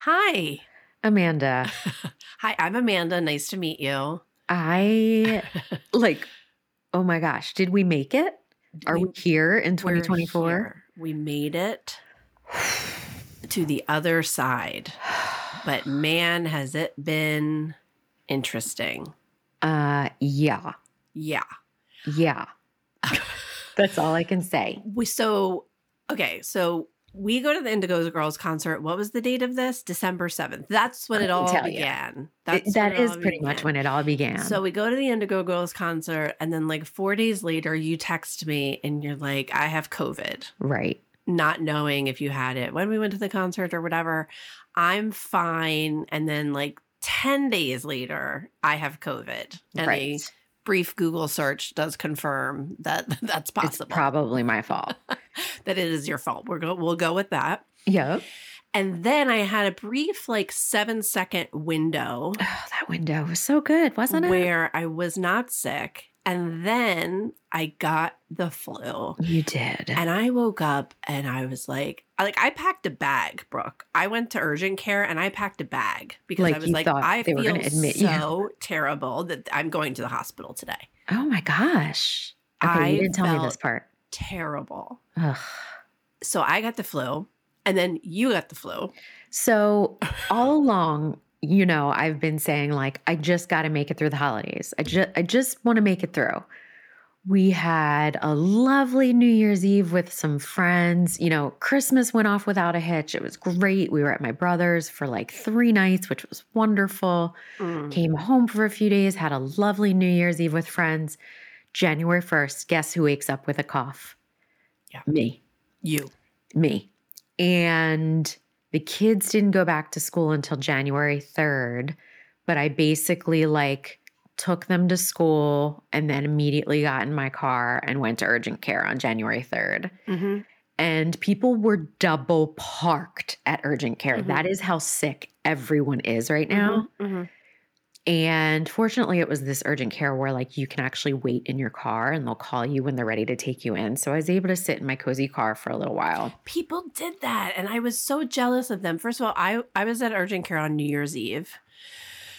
Hi. Amanda, Hi, I'm Amanda. Nice to meet you. I like, oh my gosh, did we make it? Are we, We- here in 2024? here. We made it to the other side. But man, has it been interesting. Uh, yeah, Yeah. yeah. That's all I can say. We so okay, so we go to the Indigo Girls concert. What was the date of this? December 7th. That's when it all tell you. began. It- That's that is pretty much when it all began. So we go to the Indigo Girls concert, and then like four days later, you text me and you're like, I have COVID, right. not knowing if you had it when we went to the concert or whatever. I'm fine. And then like 10 days later, I have COVID. And right. Brief Google search does confirm that that's It's possible, probably my fault. that it is your fault. We're go- we'll go with that. yep. And then I had a brief, like seven second window Oh, that window was so good, wasn't it? where I was not sick. And then I got the flu. You did. And I woke up and I was like, like I packed a bag, Brooke. I went to urgent care and I packed a bag because Like I was like, I feel admit you. so terrible that I'm going to the hospital today. oh my gosh. Okay, I you didn't tell me this part. Terrible. Ugh. So I got the flu, and then you got the flu. So all along, you know, I've been saying like I just got to make it through the holidays. I just I just want to make it through. We had a lovely New Year's Eve with some friends. You know, Christmas went off without a hitch. It was great. We were at my brother's for like 3 nights, which was wonderful. Mm. Came home for a few days, had a lovely New Year's Eve with friends. January 1st, guess who wakes up with a cough? Yeah. Me You. me. And the kids didn't go back to school until January 3rd, but I basically like took them to school and then immediately got in my car and went to urgent care on January 3rd. hmm And people were double parked at urgent care. Mhm. That is how sick everyone is right now. hmm And fortunately, it was this urgent care where like you can actually wait in your car and they'll call you when they're ready to take you in. So I was able to sit in my cozy car for a little while. People did that, and I was so jealous of them. First of all, I I was at urgent care on New Year's Eve.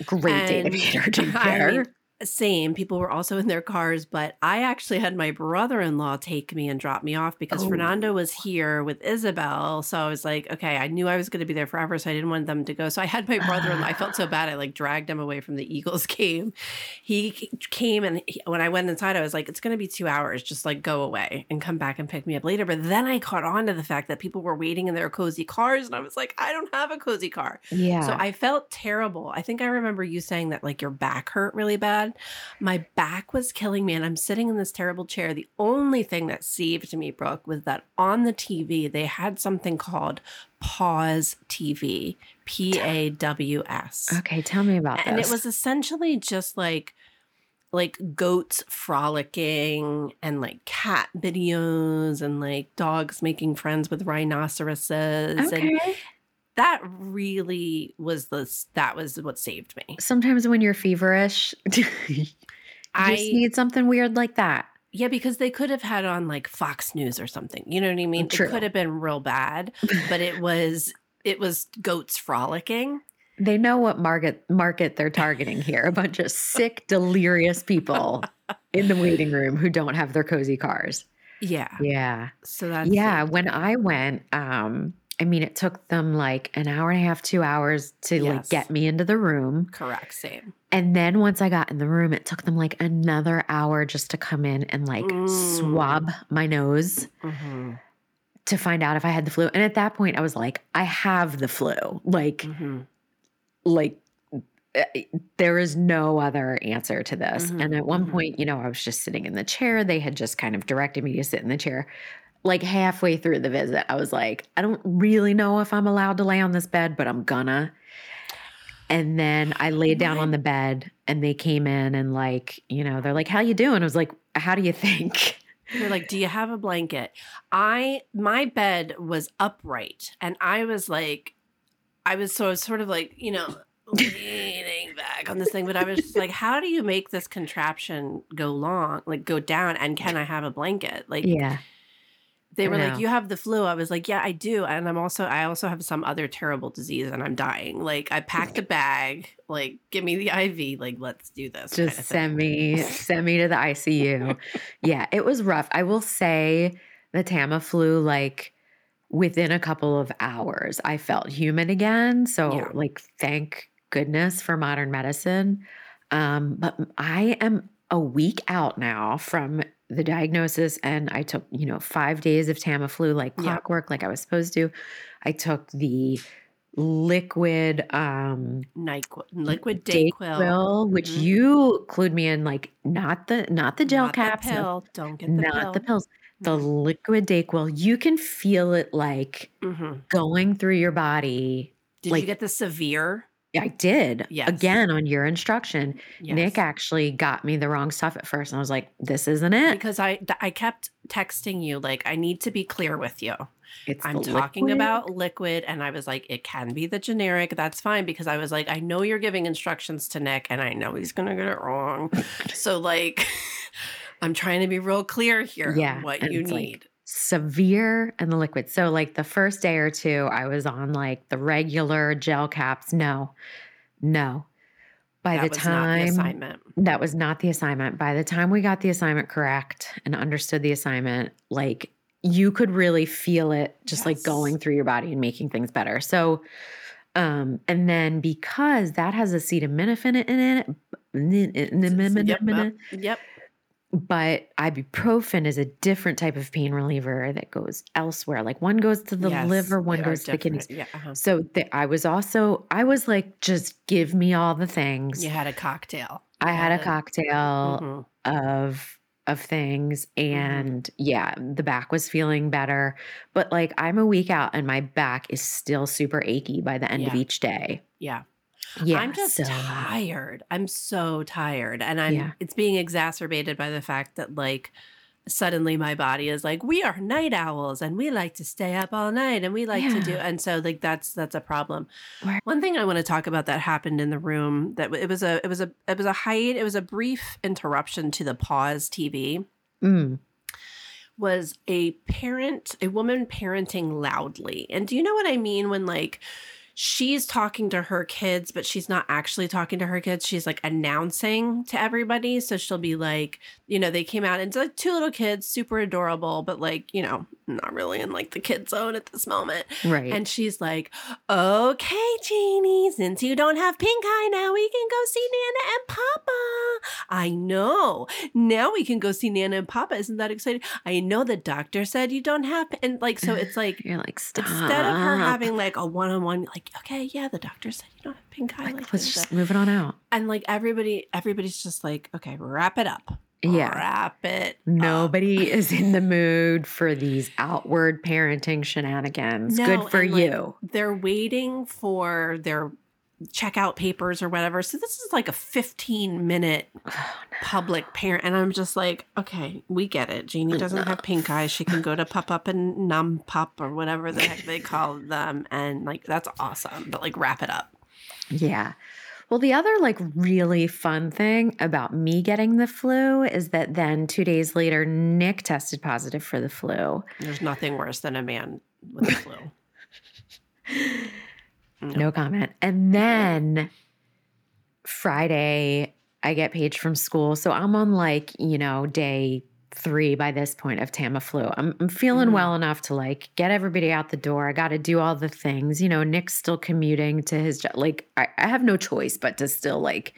Great day to be at urgent I care. mean, same. People were also in their cars, but I actually had my brother in law take me and drop me off because Oh. Fernando was here with Isabel. So I was like, okay, I knew I was going to be there forever, so I didn't want them to go. So I had my brother in law. I felt so bad. I like dragged him away from the Eagles game. He came and he, when I went inside, I was like, it's going to be two hours. Just like go away and come back and pick me up later. But then I caught on to the fact that people were waiting in their cozy cars, and I was like, I don't have a cozy car. yeah. So I felt terrible. I think I remember you saying that like your back hurt really bad. My back was killing me, and I'm sitting in this terrible chair. The only thing that saved me, Brooke, was that on the TV they had something called Paws TV, P A W S, okay, tell me about that. and this. it was essentially just like like goats frolicking and like cat videos and like dogs making friends with rhinoceroses and okay. That really was the that was what saved me. Sometimes when you're feverish, you I just need something weird like that. yeah, because they could have had on like Fox News or something. You know what I mean? True. It could have been real bad, but it was it was goats frolicking. They know what market market they're targeting here. A bunch of sick, delirious people in the waiting room who don't have their cozy cars. Yeah. Yeah. So that's yeah. When I went, um, I mean, it took them like an hour and a half, two hours to like get me into the room. correct. Same. And then once I got in the room, it took them like another hour just to come in and like Mm. swab my nose hmm to find out if I had the flu. And at that point, I was like, I have the flu. Like, hmm like uh, there is no other answer to this. Mhm, And at one mhm. point, you know, I was just sitting in the chair. They had just kind of directed me to sit in the chair. Like halfway through the visit, I was like, I don't really know if I'm allowed to lay on this bed, but I'm gonna. And then I oh laid down on the bed and they came in and like, you know, they're like, How you doing? I was like, How do you think? You're like, do you have a blanket? I my bed was upright, and I was like, I was so I was sort of like, you know, leaning back on this thing, but I was just like, how do you make this contraption go long, like go down, and can I have a blanket? Like, Yeah. They were like, "You have the flu." I was like, "Yeah, I do." And I'm also I also have some other terrible disease and I'm dying. Like I packed a bag, like give me the IV, like let's do this. kind just of send me send me to the ICU. yeah, it was rough. I will say the Tamiflu like within a couple of hours I felt human again. So Yeah. like thank goodness for modern medicine. Um but I am a week out now from the diagnosis and I took, you know, 5 days of Tamiflu like Yeah. clockwork like I was supposed to. I took the liquid um Nyquil, liquid Dayquil, Dayquil, which Mhm. you clued me in, like not the not the gel not caps, the. Don't get the not pill. the pills, the Mhm. liquid Dayquil. You can feel it like Mhm. going through your body. Did like- you get the severe? I did Yes. again on your instruction. Nick actually got me the wrong stuff at first, and I was like, "This isn't it. because I I kept texting you like I need to be clear with you. It's I'm talking liquid." about liquid and I was like it can be the generic. That's fine because I was like I know you're giving instructions to Nick and I know he's going to get it wrong. so like I'm trying to be real clear here Yeah, what you it's like, need. Severe and the liquid. So like the first day or two, I was on like the regular gel caps. No, no. By that the was not time the assignment. that was not the assignment. By the time we got the assignment correct and understood the assignment, like you could really feel it just like going through your body and making things better. So um and then because that has acetaminophen in it, yep. But ibuprofen is a different type of pain reliever that goes elsewhere. Like one goes to the Yes, liver, one goes to the kidneys. Yeah, uh-huh. So the, I was also I was like, just give me all the things. You had a cocktail. You I had a had cocktail Mhm. of of things Mm-hmm. and yeah, the back was feeling better. But like I'm a week out and my back is still super achy by the end of each day. Yeah. Yeah. I'm just so- tired. I'm so tired. And I'm Yeah. it's being exacerbated by the fact that like suddenly my body is like, we are night owls and we like to stay up all night and we like to do and so like that's that's a problem. One thing I want to talk about that happened in the room that it was a it was a it was a height, it was a brief interruption to the Paws TV Mm. was a parent, a woman parenting loudly. And do you know what I mean when like she's talking to her kids, but she's not actually talking to her kids. She's like announcing to everybody. So she'll be like, you know, they came out and it's like two little kids, super adorable, but like, you know, not really in like the kid zone at this moment. Right. And she's like, okay, Janie, since you don't have pink eye now, we can go see Nana and Papa. I know. Now we can go see Nana and Papa. Isn't that exciting? I know the doctor said you don't have, and like, so it's like, You're like, stop. instead of her having like a one-on-one like okay yeah the doctor said you don't have pink eye like, like let's just move it on out. and like everybody everybody's just like okay wrap it up Yeah. wrap it up. Nobody is in the mood for these outward parenting shenanigans. No, Good for and, like, you. they're waiting for their checkout papers or whatever so this is like a 15 minute Oh, public parent and i'm just like okay we get it jeannie mm, doesn't have pink eyes she can go to pop up and num pop or whatever the heck they call them and like that's awesome but like wrap it up Yeah. Well, the other like really fun thing about me getting the flu is that then two days later, Nick tested positive for the flu. There's nothing worse than a man with the flu. No comment. And then Friday, I get paged from school. So I'm on like, you know, day three by this point of Tamiflu. I'm, I'm feeling Mhm. well enough to like get everybody out the door. I got to do all the things. You know, Nick's still commuting to his job. Like, I, I have no choice but to still like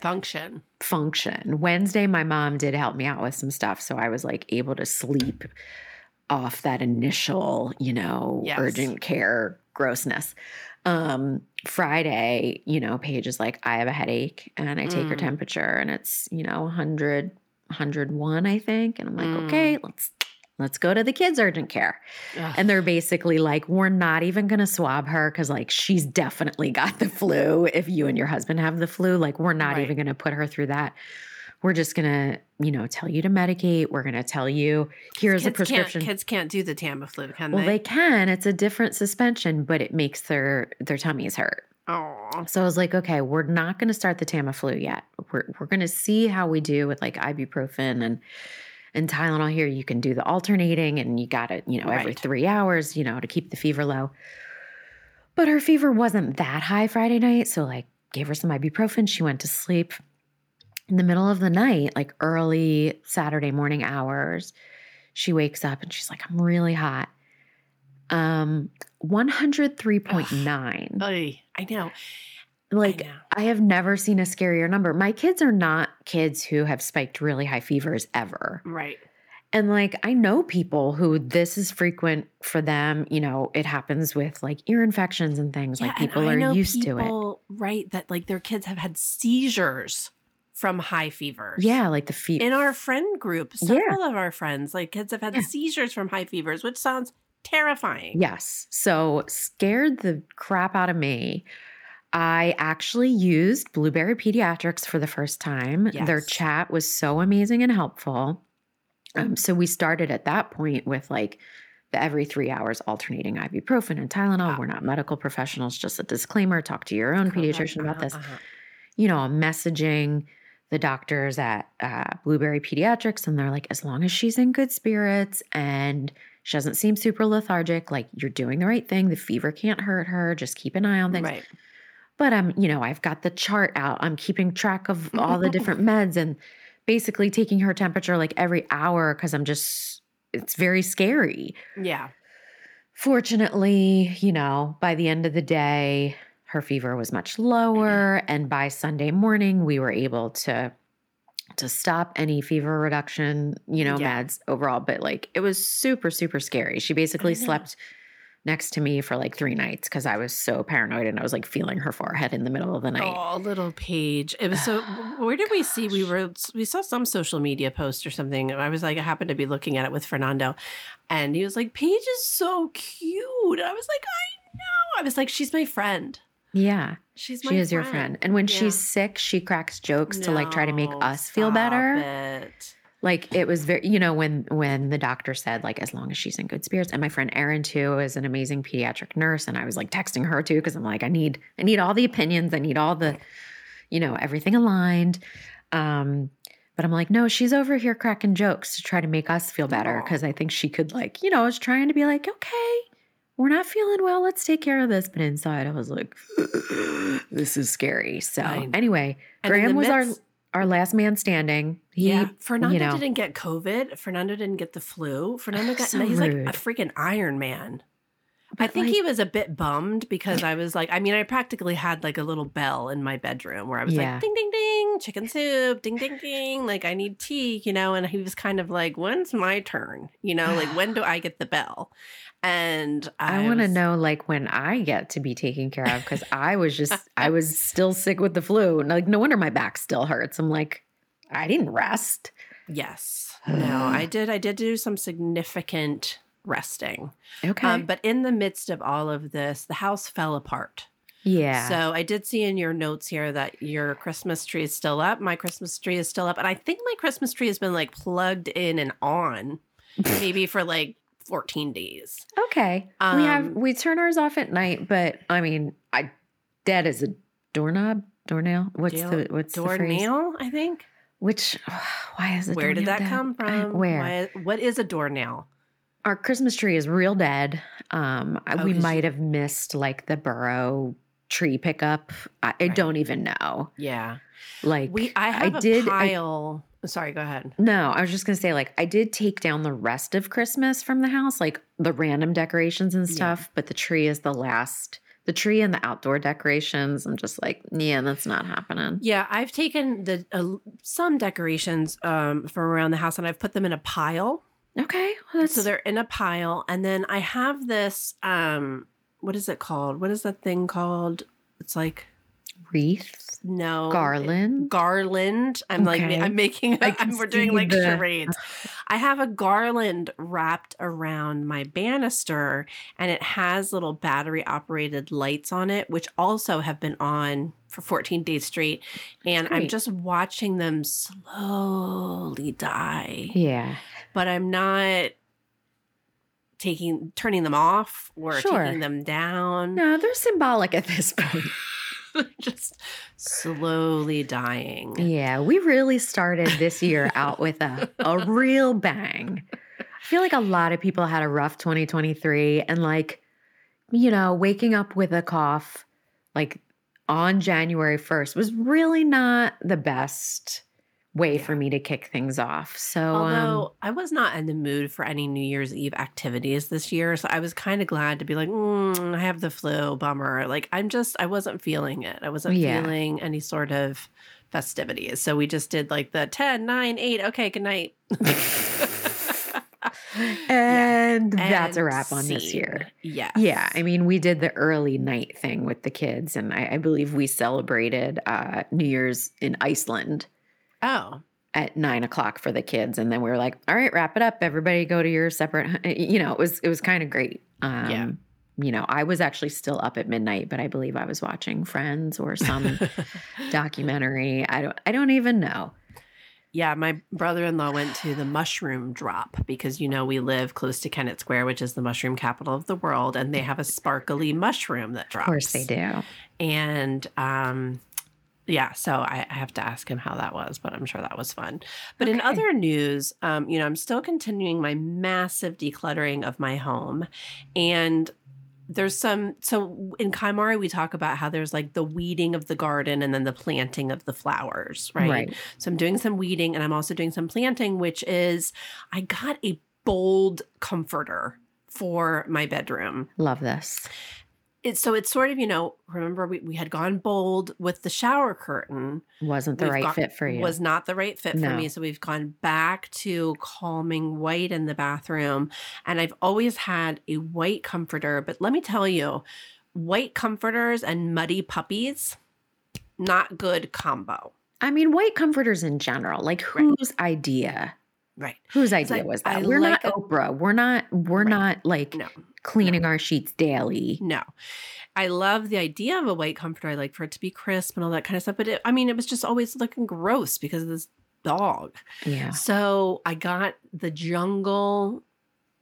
Function. function. Wednesday, my mom did help me out with some stuff. So I was like able to sleep off that initial, you know, Yes. urgent care grossness. Um, Friday, you know, Paige is like, I have a headache and I take her Mm. temperature and it's, you know, 100, 101, I think. And I'm like, Mm. okay, let's let's go to the kids urgent care. Ugh. And they're basically like, we're not even going to swab her because, like, she's definitely got the flu. If you and your husband have the flu, like, we're not Right. even going to put her through that. We're just going to, you know, tell you to medicate. We're going to tell you, here's a prescription. Can't, kids can't do the Tamiflu, can well, they? Well, they can. It's a different suspension, but it makes their their tummies hurt. Oh, So I was like, okay, we're not going to start the Tamiflu yet. We're we're going to see how we do with like ibuprofen and And Tylenol here, you can do the alternating and you got it, you know, every Right. three hours, you know, to keep the fever low. But her fever wasn't that high Friday night. So, like, gave her some ibuprofen. She went to sleep in the middle of the night, like early Saturday morning hours. She wakes up and she's like, I'm really hot. Um, 103.9. Oy, I know. Like, I know. I have never seen a scarier number. My kids are not kids who have spiked really high fevers ever. Right. And like, I know people who this is frequent for them. You know, it happens with like ear infections and things. like, and people are used to it. Right. That like their kids have had seizures from high fevers. Yeah, like the fever. In our friend group, Yeah. several of our friends, like kids have had Yeah. seizures from high fevers, which sounds terrifying. Yes. So scared the crap out of me. I actually used Blueberry Pediatrics for the first time. Their chat was so amazing and helpful. Um, so we started at that point with like the every three hours alternating ibuprofen and Tylenol. Wow. We're not medical professionals, just a disclaimer. Talk to your own pediatrician about Uh-huh, this. uh-huh. You know, messaging the doctors at uh, Blueberry Pediatrics, and they're like, as long as she's in good spirits and she doesn't seem super lethargic, like you're doing the right thing. The fever can't hurt her. Just keep an eye on things. Right. But I'm, you know, I've got the chart out. I'm keeping track of all the different meds and basically taking her temperature like every hour because I'm just, it's very scary. Yeah. Fortunately, you know, by the end of the day, her fever was much lower. Mm-hmm. And by Sunday morning, we were able to to stop any fever reduction, you know, Yeah. meds overall. But like it was super, super scary. She basically slept next to me for like three nights because I was so paranoid and I was like feeling her forehead in the middle of the night. Oh, little Paige. It was so. Where did we see? We were. We saw some social media post or something. I was like, I happened to be looking at it with Fernando, and he was like, "Paige is so cute." I was like, I know. I was like, she's my friend. Yeah, She's she is your friend. And when Yeah. she's sick, she cracks jokes to like try to make us feel better. it. like it was very you know when when the doctor said like as long as she's in good spirits and my friend erin too is an amazing pediatric nurse and i was like texting her too because i'm like i need i need all the opinions i need all the you know everything aligned um but i'm like no she's over here cracking jokes to try to make us feel better because i think she could like you know I was trying to be like okay we're not feeling well let's take care of this but inside i was like this is scary so anyway And graham was our midst- our last man standing he, yeah, Fernando know. didn't get COVID. Fernando didn't get the flu. Fernando got. So he's like a freaking Iron Man. I think like- he was a bit bummed because I was like, I mean, I practically had like a little bell in my bedroom where I was Yeah. like, ding, ding, ding, chicken soup, ding, ding, ding, like I need tea, you know? And he was kind of like, when's my turn? You know, like when do I get the bell? And I, I, want to know like when I get to be taken care of because I was just I was still sick with the flu. Like no wonder my back still hurts. I'm like I didn't rest. Yes. No, I did. I did do some significant resting. Okay. Um, but in the midst of all of this, the house fell apart. yeah. So I did see in your notes here that your Christmas tree is still up. My Christmas tree is still up. And I think my Christmas tree has been like plugged in and on maybe for like 14 days. okay. we have um, we turn ours off at night, but I mean I dead as a doorknob doornail. What's Door- the what's the Door phrase? nail, I think. Which why is it? Where did that come from? Where Why- what is a doornail? our Christmas tree is real dead. Um, I- Oh, we might have missed like the borough tree pickup. I, I don't even know. Yeah. Like We I have a did. I- pile. Sorry, go ahead. no, I was just gonna say like I did take down the rest of Christmas from the house, like the random decorations and Yeah. stuff. But the tree is the last. The tree and the outdoor decorations. I'm just like, yeah, that's not happening. Yeah, I've taken the uh, some decorations um, from around the house and I've put them in a pile. Okay, well, so they're in a pile and then i have this um what is it called what is that thing called it's like wreath, no garland. garland i'm like i'm making I can we're doing like the- charades i have a garland wrapped around my banister and it has little battery operated lights on it which also have been on for 14 days straight and i'm just watching them slowly die Yeah, but I'm not taking turning them off or Sure. taking them down. no, they're symbolic at this point. just slowly dying. Yeah, we really started this year out with a, a real bang. I feel like a lot of people had a rough 2023 and like, you know, waking up with a cough like on January 1st was really not the best way for me to kick things off. So, um, Although I was not in the mood for any New Year's Eve activities this year, so I was kind of glad to be like, mm, I have the flu, bummer. Like I'm just, I wasn't feeling it. I wasn't Yeah. feeling any sort of festivities. So we just did like the 10, 9, 8. Okay, good night. and that's a wrap on this year. Yeah. Yeah, I mean, we did the early night thing with the kids, and I, I believe we celebrated uh, New Year's in Iceland Oh, at nine o'clock for the kids, and then we were like, "All right, wrap it up. Everybody go to your separate." You know, it was it was kind of great. Um, Yeah. You know, I was actually still up at midnight, but I believe I was watching Friends or some documentary. I don't. I don't even know. Yeah, my brother-in-law went to the mushroom drop because you know we live close to Kennett Square, which is the mushroom capital of the world, and they have a sparkly mushroom that Of drops. course, they do. And um yeah, so I, I have to ask him how that was, but I'm sure that was fun. But in other news, um, you know, I'm still continuing my massive decluttering of my home. And there's some so in KonMari we talk about how there's like the weeding of the garden and then the planting of the flowers, right? Right. So I'm doing some weeding and I'm also doing some planting, which is I got a bold comforter for my bedroom. Love this. It's so it's sort of, you know, remember we, we had gone bold with the shower curtain Wasn't the We've right got- fit for you. was not the right fit for me. So we've gone back to calming white in the bathroom. And I've always had a white comforter, but let me tell you, white comforters and muddy puppies, not good combo. I mean, white comforters in general. Like, Right. whose idea? Right. Whose idea was that? I we're like not a- Oprah. We're not. We're Right. not like No. Cleaning our sheets daily. No. I love the idea of a white comforter. I like for it to be crisp and all that kind of stuff. But it, I mean, it was just always looking gross because of this dog. Yeah. So I got the Jungalow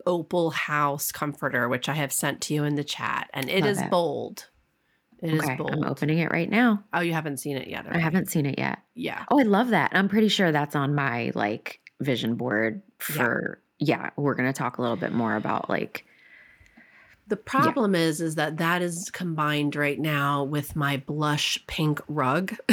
Opal House comforter, which I have sent to you in the chat, and it Love is it. bold. It is Okay. bold. I'm opening it right now. Oh, you haven't seen it yet? I haven't seen it yet. Yeah. Oh, I love that. I'm pretty sure that's on my like vision board Yeah. for. Yeah, we're gonna talk a little bit more about like. The problem is, is that that is combined right now with my blush pink rug.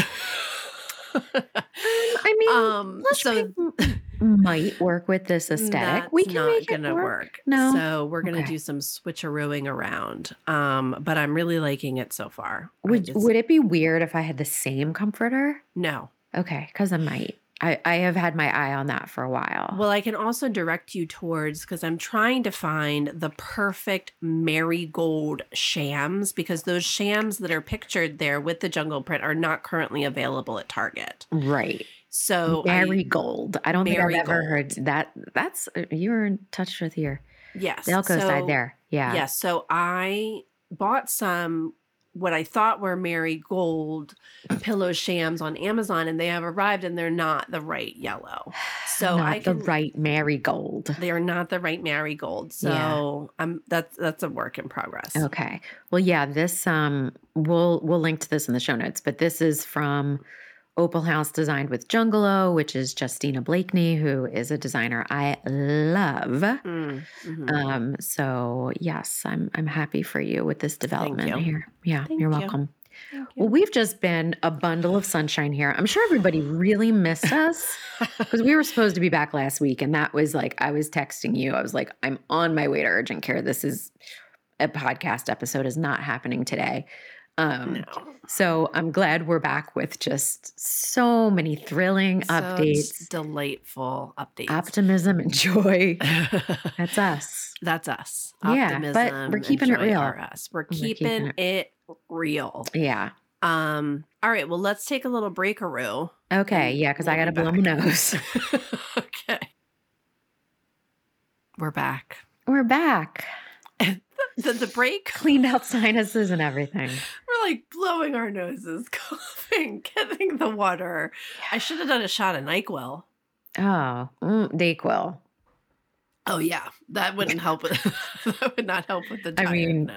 I mean, um, blush so pink might work with this aesthetic. we can not make gonna work. work. No? So we're gonna Okay. do some switcherooing around. Um, but I'm really liking it so far. Would just- Would it be weird if I had the same comforter? no. Okay, because I might. I, I have had my eye on that for a while. Well, I can also direct you towards because I'm trying to find the perfect marigold shams because those shams that are pictured there with the jungle print are not currently available at Target. right. So I- Marigold. I, don't think I've ever heard that. That's uh, you were in touch with here. yes, the Elko so- side there. Yeah. Yes. So I bought some what I thought were Mary Gold pillow shams on Amazon, and they have arrived, and they're not the right yellow. So Not I the can. right marigold. They are not the right marigold. So Yeah. I'm that's that's a work in progress. Okay. Well, yeah, this um we'll we'll link to this in the show notes, but this is from Opal House designed with Jungalow, which is Justina Blakeney, who is a designer I love. Mm, mhm. Um, so yes, I'm I'm happy for you with this development here. Yeah, Thank you're welcome. Thank you. Well, we've just been a bundle of sunshine here. I'm sure everybody really missed us because we were supposed to be back last week, and that was like I was texting you. I was like, I'm on my way to urgent care. This is a podcast episode is not happening today. Um, no. so I'm glad we're back with just so many thrilling updates, delightful updates. optimism, and joy. That's us. That's us. Yeah, but Optimism we're keeping it real. us. We're keeping keeping it- it real. Yeah. Um. All right. Well, let's take a little breakaroo. Okay. Yeah, because I we'll got to blow my nose. okay. We're back. We're back. The, the break. Cleaned out sinuses and everything. We're like blowing our noses, coughing, getting the water. I should have done a shot of Nyquil. Oh, mm, Dayquil. Oh yeah, that wouldn't help with that would not help with the I mean,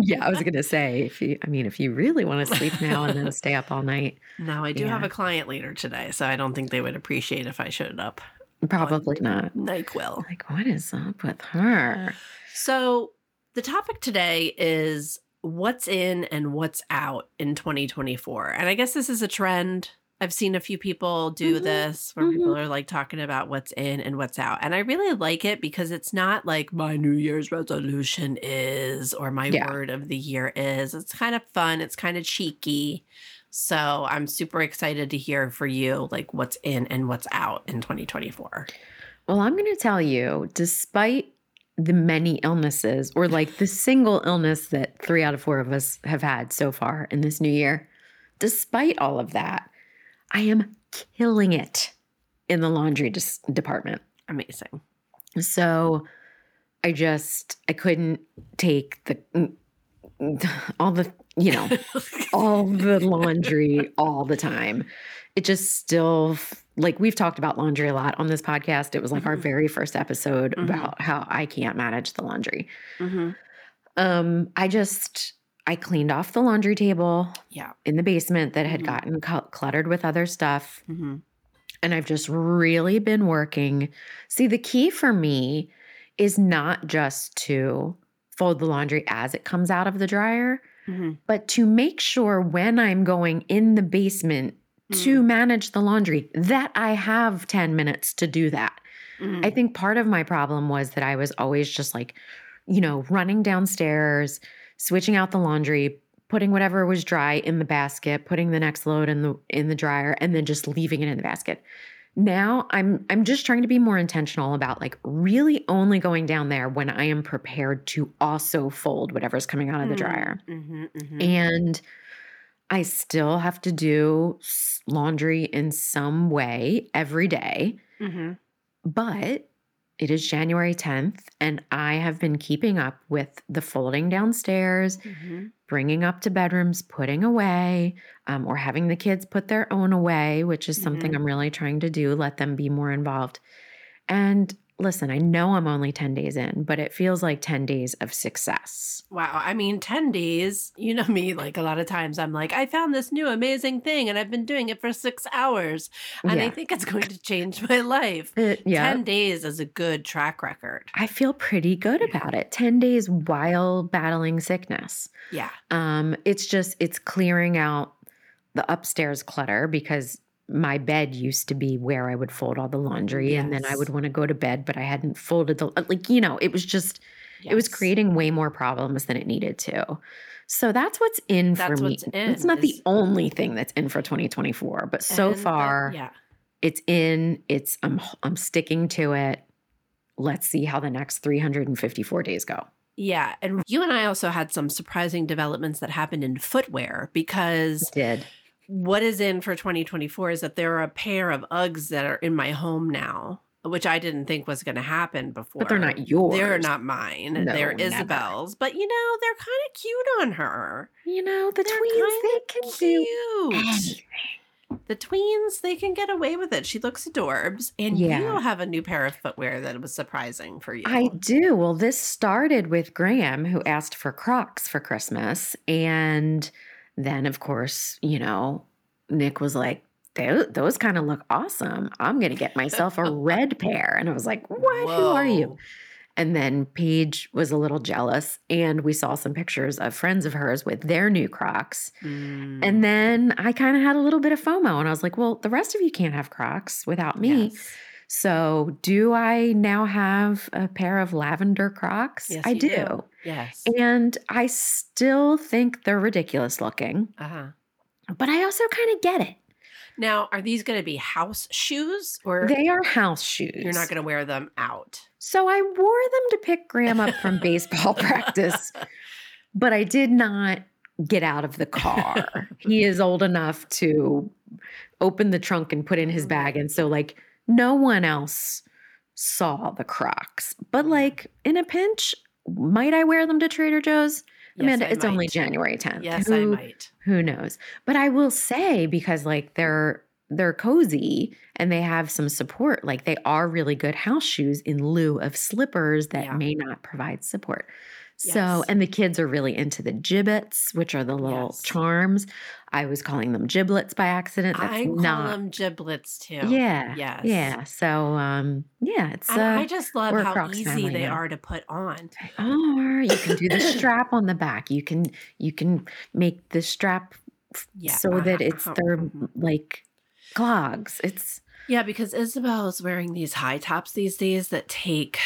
yeah, I was gonna say if you, I mean, if you really want to sleep now and then stay up all night, no, I do have a client later today, so I don't think they would appreciate if I showed up. probably not. Nyquil. Like, what is up with her? So the topic today is what's in and what's out in 2024. And I guess this is a trend. I've seen a few people do Mhm, this where people are like talking about what's in and what's out. And I really like it because it's not like my New Year's resolution is or my Yeah. word of the year is. It's kind of fun, it's kind of cheeky. So I'm super excited to hear for you like what's in and what's out in 2024. Well, I'm going to tell you, despite the many illnesses, or like the single illness that three out of four of us have had so far in this new year, despite all of that, I am killing it in the laundry dis- department. Amazing. So I just, I couldn't take the, all the, you know, all the laundry all the time. It just still like we've talked about laundry a lot on this podcast. It was like our Mhm. very first episode Mhm. about how I can't manage the laundry. hmm Um I just I cleaned off the laundry table Yeah. in the basement that had Mhm. gotten cl- cluttered with other stuff hmm and I've just really been working. See, the key for me is not just to fold the laundry as it comes out of the dryer, hmm but to make sure when I'm going in the basement to manage the laundry that I have 10 minutes to do that. Mhm. I think part of my problem was that I was always just like, you know, running downstairs, switching out the laundry, putting whatever was dry in the basket, putting the next load in the in the dryer and then just leaving it in the basket. Now I'm I'm just trying to be more intentional about like really only going down there when I am prepared to also fold whatever's coming out of the Mm. dryer. Mhm, mhm. And I still have to do laundry in some way every day, Mhm. but it is January 10th, and I have been keeping up with the folding downstairs, Mhm. bringing up to bedrooms, putting away, um, or having the kids put their own away, which is something Mhm. I'm really trying to do, let them be more involved. And listen, I know I'm only 10 days in, but it feels like 10 days of success. Wow. I mean, 10 days, you know me, like a lot of times I'm like, I found this new amazing thing and I've been doing it for six hours and I think it's going to change my life. It- yeah. 10 days is a good track record. I feel pretty good about it. 10 days while battling sickness. Yeah. Um, it's just, it's clearing out the upstairs clutter because my bed used to be where I would fold all the laundry and then I would want to go to bed, but I hadn't folded the, uh, like, you know, it was just, it was creating way more problems than it needed to. So that's what's in for That's me. what's it's in not the only thing that's in for 2024, but so And that- far yeah. it's in, it's, I'm, I'm sticking to it. Let's see how the next 354 days go. Yeah. And you and I also had some surprising developments that happened in footwear because Did. What is in for 2024 is that there are a pair of Uggs that are in my home now, which I didn't think was going to happen before. But they're not yours. They're not mine. No, they're never. Isabel's. But you know, they're kind of cute on her. You know, the They're tweens, they can do cute. anything. The tweens, they can get away with it. She looks adorbs. And Yeah. you have a new pair of footwear that was surprising for you. I do. Well, this started with Graham, who asked for Crocs for Christmas. And then, of course, you know, Nick was like, those kind of look awesome. I'm going to get myself a red pair. And I was like, what? Who are you? And then Paige was a little jealous. And we saw some pictures of friends of hers with their new Crocs. Mm, And then I kind of had a little bit of FOMO. And I was like, well, the rest of you can't have Crocs without me. yes. So, do I now have a pair of lavender Crocs? Yes, I you do. Yes. And I still think they're ridiculous looking, Uh huh. but I also kind of get it. Now, are these going to be house shoes or They are house shoes. you're not going to wear them out? So, I wore them to pick Graham up from baseball practice, but I did not get out of the car. he is old enough to open the trunk and put in his bag. And so, like, no one else saw the Crocs. But, mm. like, in a pinch, might I wear them to Trader Joe's? Yes, Amanda, I it's only. January 10th. Yes, who, I might. Who knows? But I will say, because, like, they're they're cozy and they have some support. Like they are really good house shoes in lieu of slippers that Yeah. may not provide support. So, and the kids are really into the Jibbitz, which are the little Yes. charms. I was calling them giblets by accident. That's I call not. them giblets too. yeah. Yes. Yeah. So, um, yeah, it's uh, I just love how Crocs easy they now. are to put on. or you can do the strap on the back. You can you can make the strap Yeah. so uh-huh, that it's uh-huh, their mhm. like clogs. It's Yeah, because Isabel is wearing these high tops these days that take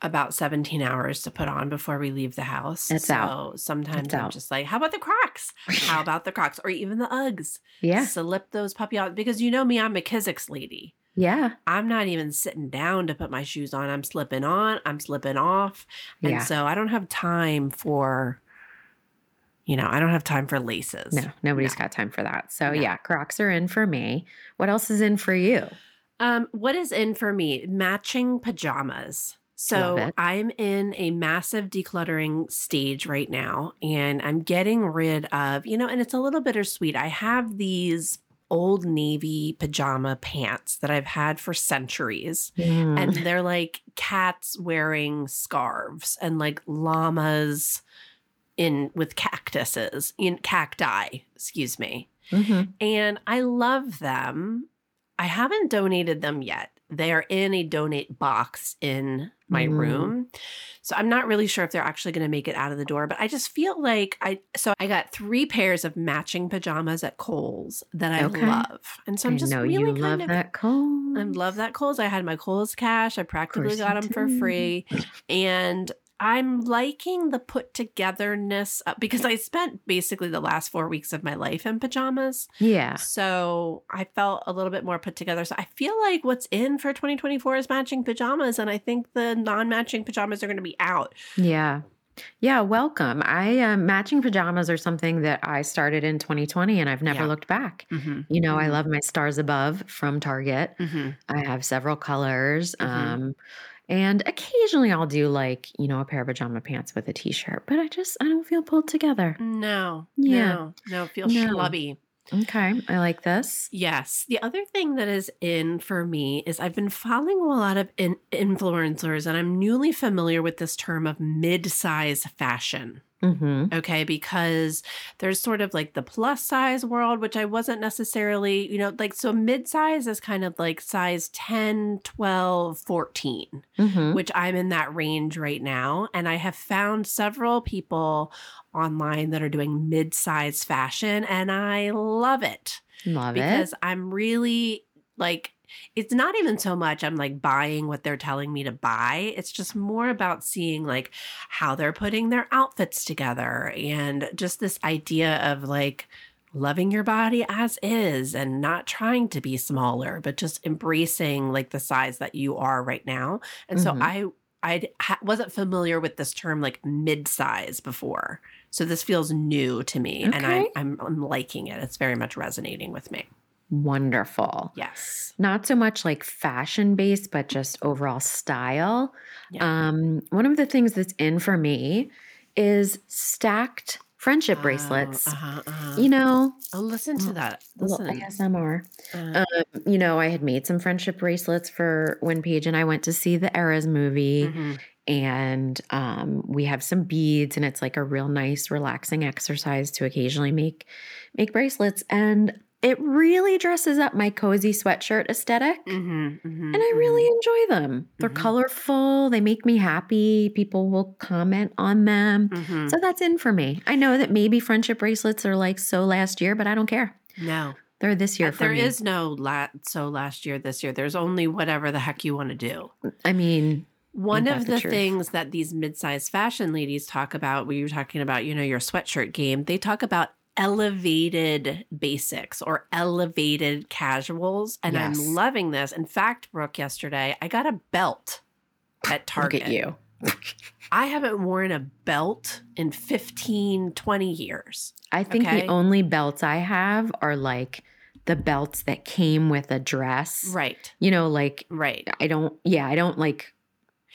about 17 hours to put on before we leave the house. It's so out. sometimes It's I'm out. just like, how about the Crocs? How about the Crocs? Or even the Uggs. yeah, Slip those puppy out. Because you know me, I'm a Kizik's lady. yeah, I'm not even sitting down to put my shoes on. I'm slipping on, I'm slipping off. And yeah. so I don't have time for, you know, I don't have time for laces. No, nobody's No. got time for that. So No. yeah, Crocs are in for me. What else is in for you? Um, what is in for me? Matching pajamas. So I'm in a massive decluttering stage right now, and I'm getting rid of, you know, and it's a little bittersweet. I have these old navy pajama pants that I've had for centuries. Mm, And they're like cats wearing scarves and like llamas in with cactuses in cacti, excuse me. mhm. And I love them. I haven't donated them yet. They are in a donate box in my Mm. room. So I'm not really sure if they're actually going to make it out of the door, but I just feel like I so I got 3 pairs of matching pajamas at Kohl's that I Okay. love. And so I'm I just know really you kind love of that Kohl's. I love that Kohl's. I had my Kohl's cash. I practically got them for free. And I'm liking the put togetherness because I spent basically the last four weeks of my life in pajamas. Yeah, So I felt a little bit more put together. So I feel like what's in for 2024 is matching pajamas. And I think the non matching pajamas are going to be out. yeah, yeah. Welcome. I uh, matching pajamas are something that I started in 2020, and I've never Yeah. looked back. Mm-hmm. You know, I Mhm. love my stars above from Target. Mm-hmm. I have several colors. Mhm. Um, and occasionally I'll do like, you know, a pair of pajama pants with a t shirt, but I just, I don't feel pulled together. No, Yeah. no, no, feel No. schlubby. Okay. I like this. Yes. The other thing that is in for me is I've been following a lot of in- influencers and I'm newly familiar with this term of mid size fashion. Mm-hmm. Okay. Because there's sort of like the plus size world, which I wasn't necessarily, you know, like, so mid size is kind of like size 10, 12, 14 Mm-hmm. which I'm in that range right now. And I have found several people online that are doing mid size fashion, and I love it Love because it. Because I'm really like, it's not even so much I'm like buying what they're telling me to buy. It's just more about seeing like how they're putting their outfits together and just this idea of like, loving your body as is and not trying to be smaller but just embracing like the size that you are right now and Mhm. so i i ha- wasn't familiar with this term like mid-size before so this feels new to me and I, I'm, I'm liking it it's very much resonating with me Wonderful. yes Not so much like fashion based, but just overall style. Yeah. Um, one of the things that's in for me is stacked friendship bracelets. Oh, uh-huh, uh-huh. You know, oh listen to that a little listen ASMR. Uh, Um, you know, I had made some friendship bracelets for when Paige and I went to see the Eras movie, mhm. and um, we have some beads, and it's like a real nice, relaxing exercise to occasionally make make bracelets, and it really dresses up my cozy sweatshirt aesthetic. Mhm, mhm, And I really enjoy them. They're Mhm. colorful. They make me happy. People will comment on them. mhm, mhm. So that's in for me. I know that maybe friendship bracelets are like so last year, but I don't care. no They're this year Uh, for There me. is no la- so last year, this year. There's only whatever the heck you want to do. I mean, One of the the, things that these mid-sized fashion ladies talk about, we were talking about, you know, your sweatshirt game. They talk about elevated basics or elevated casuals, and Yes. I'm loving this. In fact, Brooke, yesterday I got a belt at Target. look at you. I haven't worn a belt in 15, 20 years. I think Okay. the only belts I have are like the belts that came with a dress. Right, You know, like right. I don't, yeah, I don't like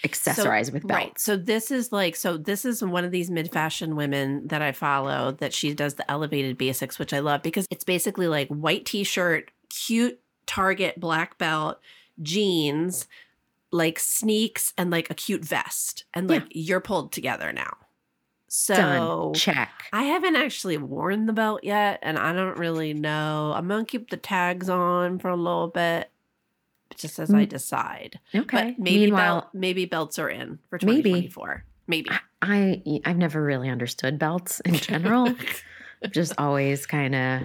accessorize with belts. Right. So this is like so this is one of these mid-fashion women that I follow that she does the elevated basics which I love because it's basically like white t-shirt, cute Target black belt, jeans, like sneaks, and like a cute vest. And Yeah. like you're pulled together now. So Done. Check. I haven't actually worn the belt yet, and I don't really know. I'm gonna keep the tags on for a little bit, just as I decide. Okay. But maybe maybe belts are in for Maybe. 2024. Maybe. I I've never really understood belts in general. just always kind of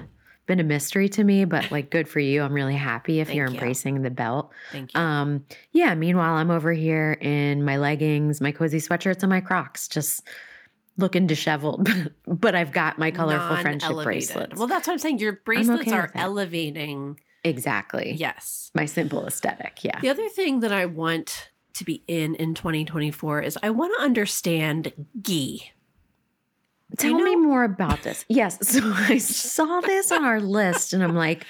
been a mystery to me, but like good for you. I'm really happy if Thank you're you. embracing the belt. Thank you. Um yeah, meanwhile I'm over here in my leggings, my cozy sweatshirts and my Crocs just looking disheveled, but I've got my colorful friendship bracelets. Well, that's what I'm saying. Your bracelets okay are elevating. Exactly. Yes. My simple aesthetic. Yeah. The other thing that I want to be in in 2024 is I want to understand ghee. Tell you me more about this. Yes. So I saw this on our list and I'm like,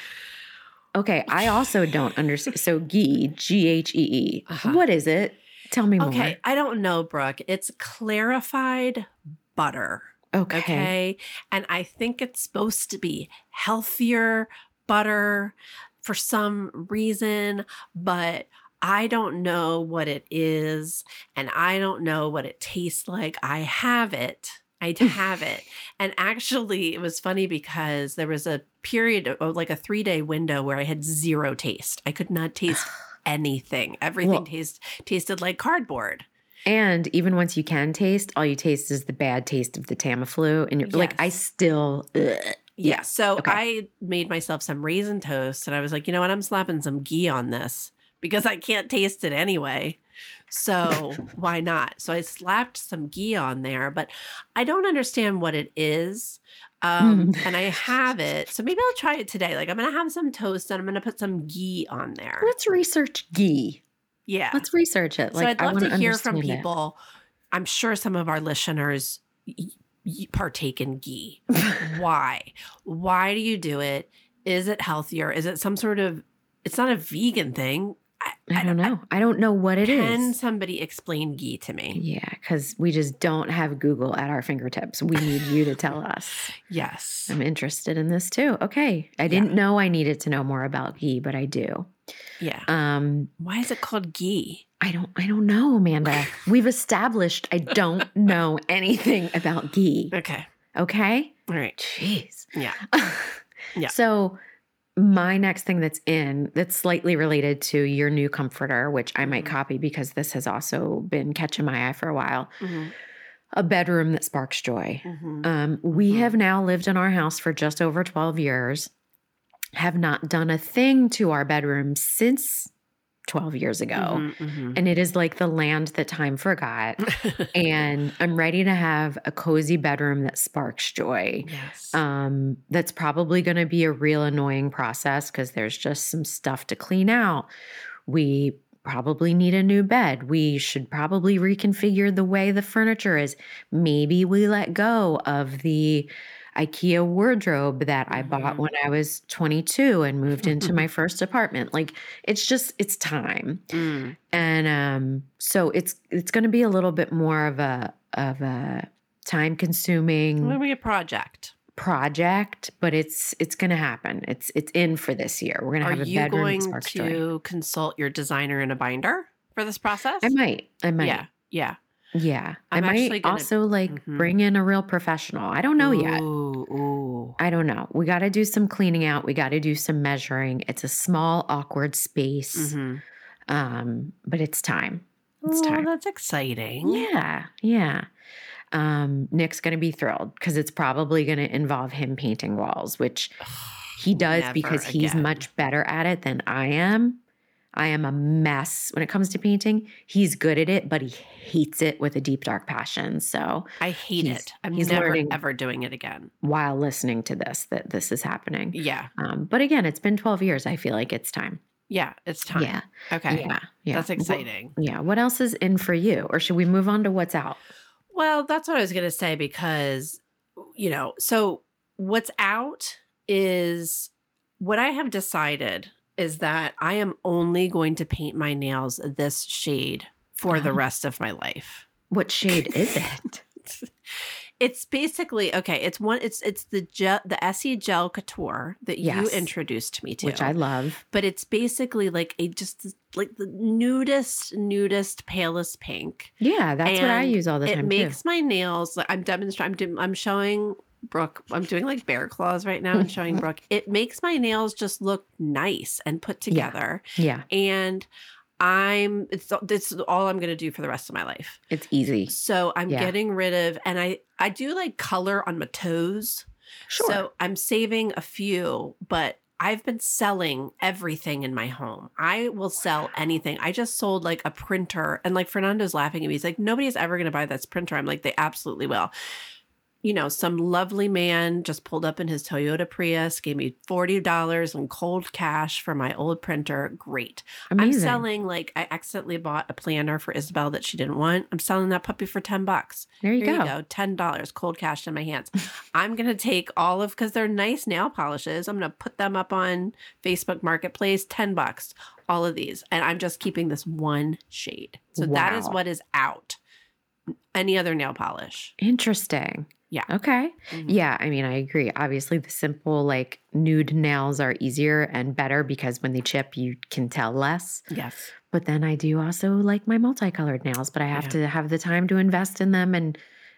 okay, I also don't understand. So ghee, G H E E. Uh-huh. What is it? Tell me more. Okay, I don't know, Brooke. It's clarified butter. Okay. Okay. And I think it's supposed to be healthier butter for some reason, but I don't know what it is and I don't know what it tastes like. I have it. I have it. And actually, it was funny because there was a period of like a three day window where I had zero taste. I could not taste anything. Everything Well- taste, tasted like cardboard. And even once you can taste, all you taste is the bad taste of the Tamiflu. And you're like, I still, ugh. Yeah. So Okay. I made myself some raisin toast and I was like, you know what? I'm slapping some ghee on this because I can't taste it anyway. So why not? So I slapped some ghee on there, but I don't understand what it is. Um, Mm. and I have it. So maybe I'll try it today. Like I'm going to have some toast and I'm going to put some ghee on there. let's research ghee. Yeah. Let's research it. so Like, I'd love to hear from people. I'm sure some of our listeners partake in ghee. Why? Why do you do it? Is it healthier? Is it some sort of? It's not a vegan thing. I don't know. I don't know what it is. Can somebody explain ghee to me? Yeah, because we just don't have Google at our fingertips. We need you to tell us. Yes. I'm interested in this too. Okay. I didn't know I needed to know more about ghee, but I do. Yeah. Um, Why is it called ghee? I don't I don't know, Amanda. We've established I don't know anything about ghee. Okay. Okay? All right. Jeez. Yeah. Yeah. So my next thing that's in that's slightly related to your new comforter, which I might Mhm. copy because this has also been catching my eye for a while. Mhm, A bedroom that sparks joy. mhm. Um, we Mhm. have now lived in our house for just over 12 years, have not done a thing to our bedroom since 12 years ago. Mhm, mhm. And it is like the land that time forgot. and I'm ready to have a cozy bedroom that sparks joy. yes. Um, that's probably going to be a real annoying process because there's just some stuff to clean out. We probably need a new bed. We should probably reconfigure the way the furniture is. Maybe we let go of the IKEA wardrobe that I bought Mhm. when I was 22 and moved into my first apartment. Like it's just it's time. Mm, And um so it's it's going to be a little bit more of a of a time consuming Maybe a project. project, but it's it's going to happen. It's it's in for this year. We're going to have a you bedroom that going sparks joy. to consult your designer in a binder for this process? I might. I might. Yeah. Yeah. Yeah. I'm I might gonna- also like Mhm. bring in a real professional. I don't know yet. Ooh, ooh. I don't know. We got to do some cleaning out. We got to do some measuring. It's a small, awkward space, Mhm. um, but it's time. It's Oh, time. that's exciting. Yeah, yeah. Um, Nick's going to be thrilled because it's probably going to involve him painting walls, which he does Never because he's again. much better at it than I am. I am a mess when it comes to painting. He's good at it, but he hates it with a deep, dark passion. So, I hate it. I'm he's never learning. ever doing it again. while listening to this, that this is happening. Yeah. Um, but again, it's been 12 years. I feel like it's time. Yeah. It's time. Yeah. Okay. Yeah. Yeah. That's exciting. yeah. What else is in for you? Or should we move on to what's out? Well, that's what I was going to say because, you know, so what's out is what I have decided is that I am only going to paint my nails this shade for the Oh. rest of my life. What shade is it? It's basically okay. It's one. It's it's the gel, the Essie Gel Couture that Yes. you introduced me to, which I love. but it's basically like a just like the nudist, nudist, palest pink. Yeah, that's what I use all the it time It makes my nails. Like I'm demonstrating. I'm, I'm showing Brooke. I'm doing like bear claws right now and showing Brooke. It makes my nails just look nice and put together. too. Yeah, And I'm. It's this is all I'm going to do for the rest of my life. it's easy. So I'm Yeah. getting rid of, and I I do like color on my toes. Sure. So I'm saving a few, but I've been selling everything in my home. I will sell anything. I just sold like a printer, and like Fernando's laughing at me. He's like, nobody's ever going to buy this printer. I'm like, they absolutely will. You know, some lovely man just pulled up in his Toyota Prius, gave me $40 in cold cash for my old printer. Great. Amazing. I'm selling like I accidentally bought a planner for Isabel that she didn't want. I'm selling that puppy for 10 bucks. there you go. you go. Ten dollars cold cash in my hands. I'm gonna take all of because they're nice nail polishes. I'm gonna put them up on Facebook Marketplace, ten bucks. All of these. And I'm just keeping this one shade. So that is what is out. Any other nail polish. Interesting. Yeah. Okay. Mhm. Yeah, I mean, I agree. Obviously, the simple, like nude nails are easier and better because when they chip, you can tell less. Yes. But then I do also like my multicolored nails, but I have Yeah. to have the time to invest in them and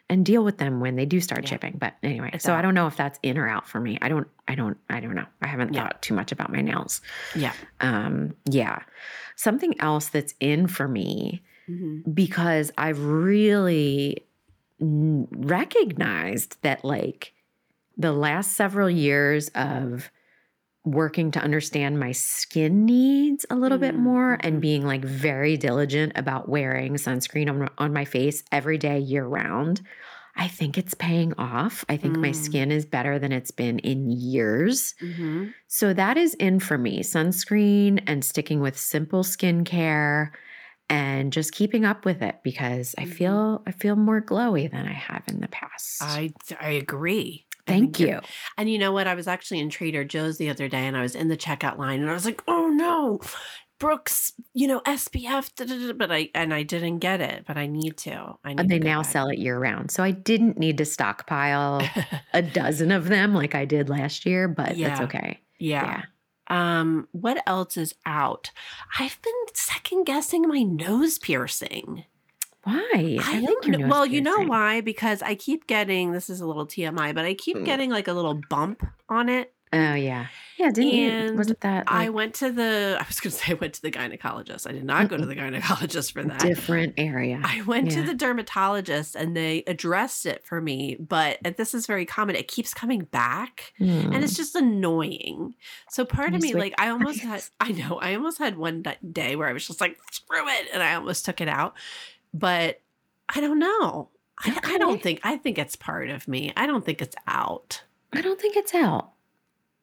and deal with them when they do start Yeah. chipping. But anyway, It's so I don't know if that's in or out for me. I don't I don't I don't know. I haven't Yeah. thought too much about my nails. Yeah. Um yeah. Something else that's in for me Mhm. because I've really recognized that like the last several years of working to understand my skin needs a little bit Mm, more and being like very diligent about wearing sunscreen on, on my face every day year round i think it's paying off i think my Mm. skin is better than it's been in years Mhm. so that is in for me sunscreen and sticking with simple skincare and just keeping up with it because I Mhm. feel I feel more glowy than I have in the past. I I agree. Thank you're- And you know what? I was actually in Trader Joe's the other day and I was in the checkout line and I was like, oh no, Brooks, you know, SPF, da, da, da," but I, and I didn't get it, but I need to. I need And they now back. sell it year round. So I didn't need to stockpile a dozen of them like I did last year, but that's Yeah. okay. yeah. Um, what else is out? I've been second guessing my nose piercing. Why? I, like don't your know. nose Well, you know why? Because I keep getting this is a little TMI, but I keep Mm. getting like a little bump on it. Oh yeah. Yeah, didn't you And wasn't that I went to the I was gonna say I went to the gynecologist. I did not go to the gynecologist for that. different area? I went to the dermatologist and they addressed it for me, but and this is very common. It keeps coming back and Hmm. it's just annoying. So part of me, like, I almost had. I know, I almost had one day where I was just like, screw it. And I almost took it out. But I don't know. I, I don't think, I think it's part of me. I don't think it's out. I don't think it's out.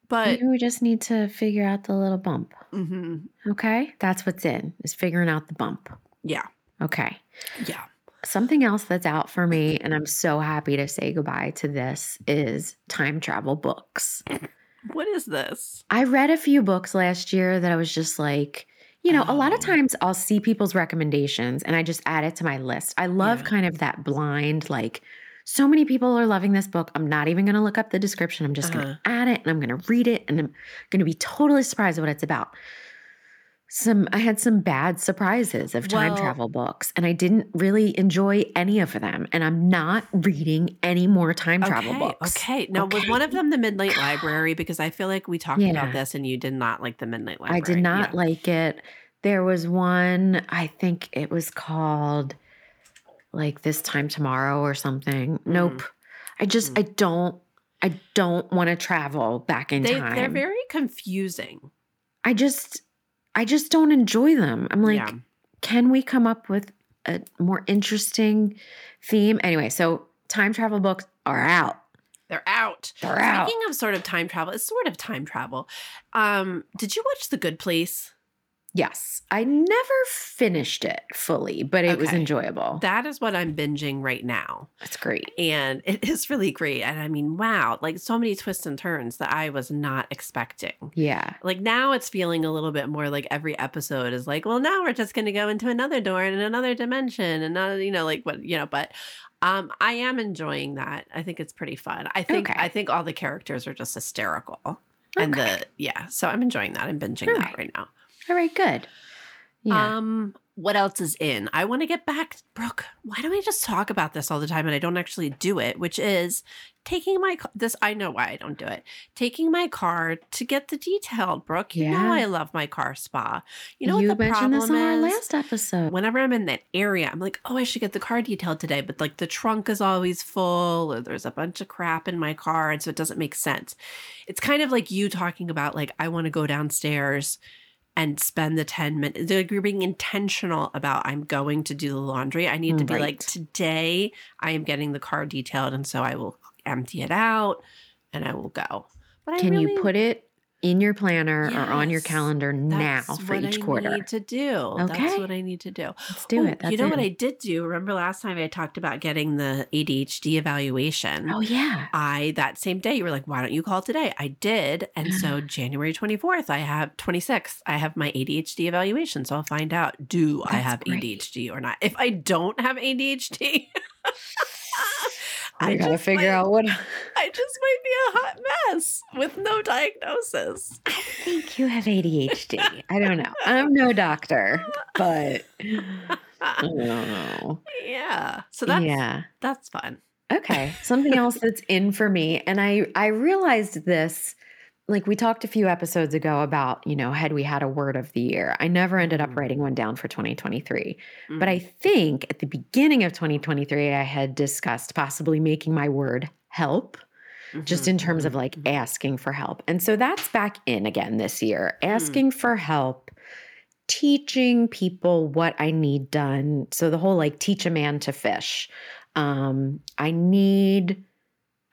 But Maybe we just need to figure out the little bump. mhm, Okay. That's what's in, is figuring out the bump. yeah, Okay. yeah. Something else that's out for me, and I'm so happy to say goodbye to this, is time travel books. What is this? I read a few books last year that I was just like, you know, a lot of Oh. times I'll see people's recommendations and I just add it to my list. I love Yeah. kind of that blind, like, so many people are loving this book. I'm not even going to look up the description. I'm just going Uh-huh. to add it and I'm going to read it and I'm going to be totally surprised at what it's about. Some I had some bad surprises of time Well- travel books and I didn't really enjoy any of them and I'm not reading any more time travel books. Okay. Now, was one of them the Midnight Library? Because I feel like we talked Yeah. about this and you did not like the Midnight Library. I did not Yeah. like it. There was one, I think it was called like this time tomorrow or something. Nope. I just Mm. I don't I don't want to travel back in They, time. they're very confusing. I just I just don't enjoy them. I'm like, yeah. can we come up with a more interesting theme? Anyway, so time travel books are out. They're out. They're out. Speaking of sort of time travel, it's sort of time travel. Um, did you watch The Good Place? Yes. I never finished it fully, but it was enjoyable. That is what I'm binging right now. That's great. And it is really great. And I mean, wow, like so many twists and turns that I was not expecting. Yeah. Like now it's feeling a little bit more like every episode is like, well, now we're just going to go into another door and another dimension and not, you know, like what, you know, but um I am enjoying that. I think it's pretty fun. I think Okay. I think all the characters are just hysterical. And the yeah, so I'm enjoying that. I'm binging All that right. right now. All right, good. Yeah. Um, what else is in? I want to get back, Brooke. Why don't we just talk about this all the time and I don't actually do it? Which is taking my this. I know why I don't do it. Taking my car to get the detailed, Brooke. You know I love my car spa. You know you what the mentioned problem this on our last episode. Whenever I'm in that area, I'm like, oh, I should get the car detailed today. But like the trunk is always full, or there's a bunch of crap in my car. And so it doesn't make sense. It's kind of like you talking about, like, I want to go downstairs and spend the 10 minutes. Like you're being intentional about, I'm going to do the laundry. I need to be like, today I am getting the car detailed. And so I will empty it out and I will go. But Can really, you put it in your planner or on your Yes, calendar now that's for what each I quarter? need to do. Okay. That's what I need to do. Let's do Oh, it. That's you know what. I did do? Remember last time I talked about getting the ADHD evaluation? Oh yeah. I that same day you were like, why don't you call today? I did, and so January twenty fourth, I have twenty sixth, I have my ADHD evaluation. So I'll find out do I have great. ADHD or not. If I don't have ADHD, I, gotta figure might- out what I just might be a hot mess with no diagnosis. I think you have ADHD. I don't know. I'm no doctor, but I don't know. yeah, so that's yeah. that's fun. Okay. Something else that's in for me. And I I realized this like we talked a few episodes ago about, you know, had we had a word of the year. I never ended up Mhm. writing one down for 2023. Mm. But I think at the beginning of 2023 I had discussed possibly making my word help just Mhm, in terms of mhm, like asking for help. And so that's back in again this year, Mm. asking for help, teaching people what I need done. So the whole like teach a man to fish. Um, I need